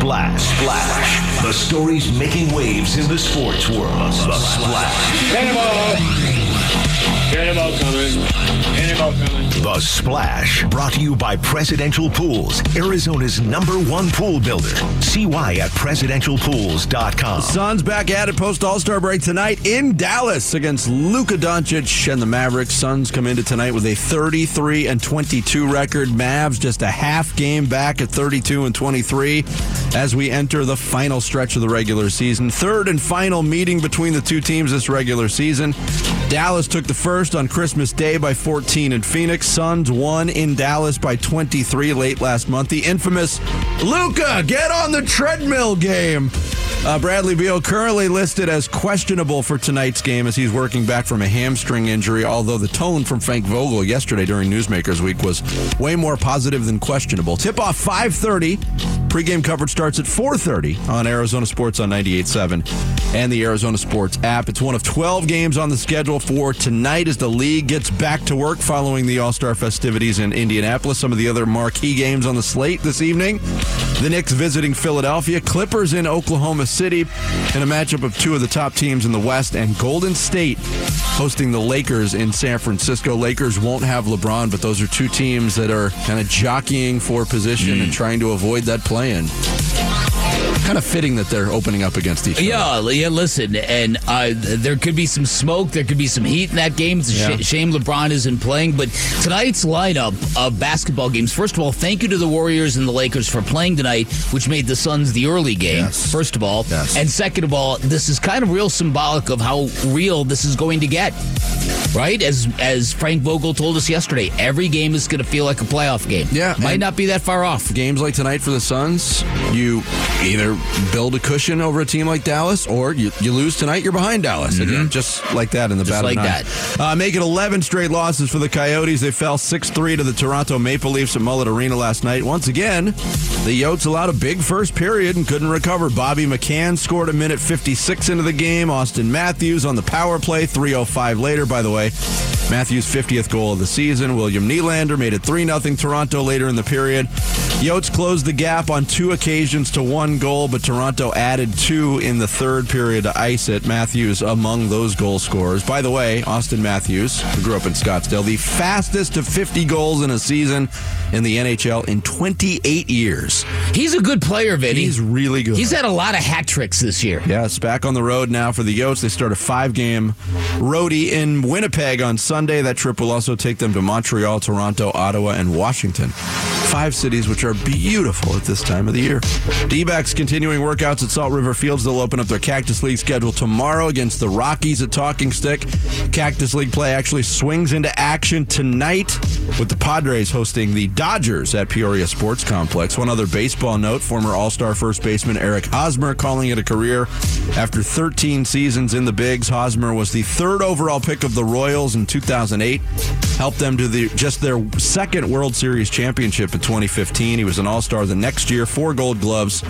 Splash. Splash. The stories making waves in the sports world. The Splash. Cannonball! Cannonball coming. Cannonball coming. The Splash. Brought to you by Presidential Pools, Arizona's number one pool builder. See why at presidentialpools.com. Suns back at it post All Star break tonight in Dallas against Luka Doncic and the Mavericks. Suns come into tonight with a 33 and 22 record. Mavs just a half game back at 32 and 23 as we enter the final stretch of the regular season. Third and final meeting between the two teams this regular season. Dallas took the first on Christmas Day by 14 in Phoenix. Suns won in Dallas by 23 late last month. The infamous Luka, get on the treadmill game. Uh, Bradley Beal currently listed as questionable for tonight's game as he's working back from a hamstring injury. Although the tone from Frank Vogel yesterday during Newsmakers Week was way more positive than questionable. Tip off 5:30. Pregame coverage starts at 4:30 on Arizona Sports on 98.7 and the Arizona Sports app. It's one of 12 games on the schedule for tonight as the league gets back to work following the All-Star festivities in Indianapolis. Some of the other marquee games on the slate this evening: the Knicks visiting Philadelphia, Clippers in Oklahoma City, and a matchup of two of the top teams in the West, and Golden State hosting the Lakers in San Francisco. Lakers won't have LeBron, but those are two teams that are kind of jockeying for position and mm. trying to avoid that play-in. Kind of fitting that they're opening up against each other. Yeah, yeah. Listen, and uh, there could be some smoke. There could be some heat in that game. It's a Yeah. sh- shame LeBron isn't playing. But tonight's lineup of basketball games. First of all, thank you to the Warriors and the Lakers for playing tonight, which made the Suns the early game. Yes. First of all, Yes. and second of all, this is kind of real symbolic of how real this is going to get. Right, as as Frank Vogel told us yesterday, every game is going to feel like a playoff game. Yeah, might not be that far off. games like tonight for the Suns, you either build a cushion over a team like Dallas, or you, you lose tonight, you're behind Dallas again, just like that in the Mm-hmm. Just battle. like that. Uh, make it 11 straight losses for the Coyotes. They fell 6-3 to the Toronto Maple Leafs at Mullet Arena last night. Once again, the Yotes allowed a big first period and couldn't recover. Bobby McMann scored a minute 56 into the game. Auston Matthews on the power play, 3:05 later. By the way, Matthews' 50th goal of the season. William Nylander made it 3 0 Toronto later in the period. Yotes closed the gap on two occasions to one goal, but Toronto added two in the third period to ice it. Matthews among those goal scorers. By the way, Auston Matthews, who grew up in Scottsdale, the fastest to 50 goals in a season in the NHL in 28 years. He's a good player, Vinny. He's really good. He's had a lot of hat tricks this year. Yes, back on the road now for the Yotes. They start a five game roadie in Winnipeg on Sunday. That trip will also take them to Montreal, Toronto, Ottawa, and Washington. Five cities which are beautiful at this time of the year. D backs continuing workouts at Salt River Fields. They'll open up their Cactus League schedule tomorrow against the Rockies at Talking Stick. Cactus League play actually swings into action tonight with the Padres hosting the Dodgers at Peoria Sports Complex. One other baseball note former All Star first baseman Eric Hosmer calling it a career after 13 seasons in the Bigs. Hosmer was the third overall pick of the Royals in 2008, helped them to the just their second World Series championship 2015. He was an All Star the next year, four Gold Gloves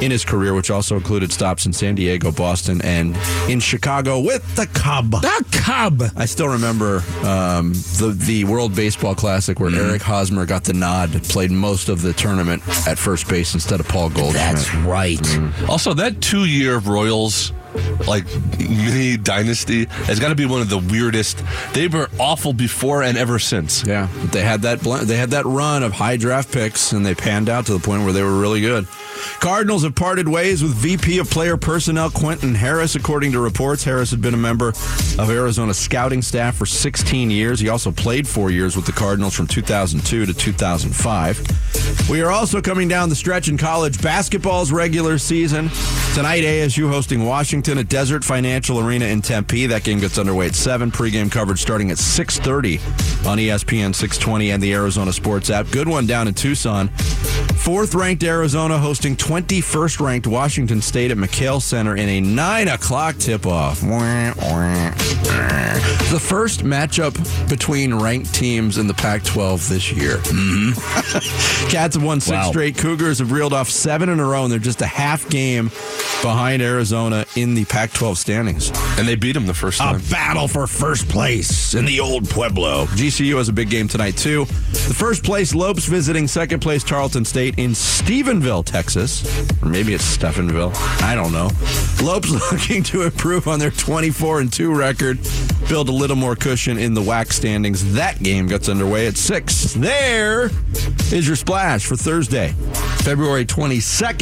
in his career, which also included stops in San Diego, Boston, and in Chicago with the Cub. The Cub. I still remember um, the the World Baseball Classic where Eric Hosmer got the nod, played most of the tournament at first base instead of Paul Goldschmidt. That's right. Also, that two year Royals like mini dynasty It's got to be one of the weirdest. They were awful before and ever since. Yeah, but they had that bl- they had that run of high draft picks, and they panned out to the point where they were really good. Cardinals have parted ways with VP of Player Personnel Quentin Harris, according to reports. Harris had been a member of Arizona's scouting staff for 16 years. He also played four years with the Cardinals from 2002 to 2005. We are also coming down the stretch in college basketball's regular season. Tonight, ASU hosting Washington at Desert Financial Arena in Tempe. That game gets underway at 7. Pregame coverage starting at 6.30 on ESPN 620 and the Arizona Sports app. Good one down in Tucson. Fourth ranked Arizona hosting 21st ranked Washington State at McKale Center in a 9 o'clock tip off. The first matchup between ranked teams in the Pac 12 this year. Mm-hmm. Cats have won six Wow. straight. Cougars have reeled off seven in a row, and they're just a half game behind Arizona in the Pac 12 standings. And they beat them the first time. A battle for first place in the old Pueblo. GCU has a big game tonight, too. The first place Lopes visiting second place Tarleton State in Stephenville, Texas. Or maybe it's Stephenville. I don't know. Lopes looking to improve on their 24 and 2 record, build a little more cushion in the WAC standings. That game gets underway at 6. There is your splash for Thursday, February 22nd.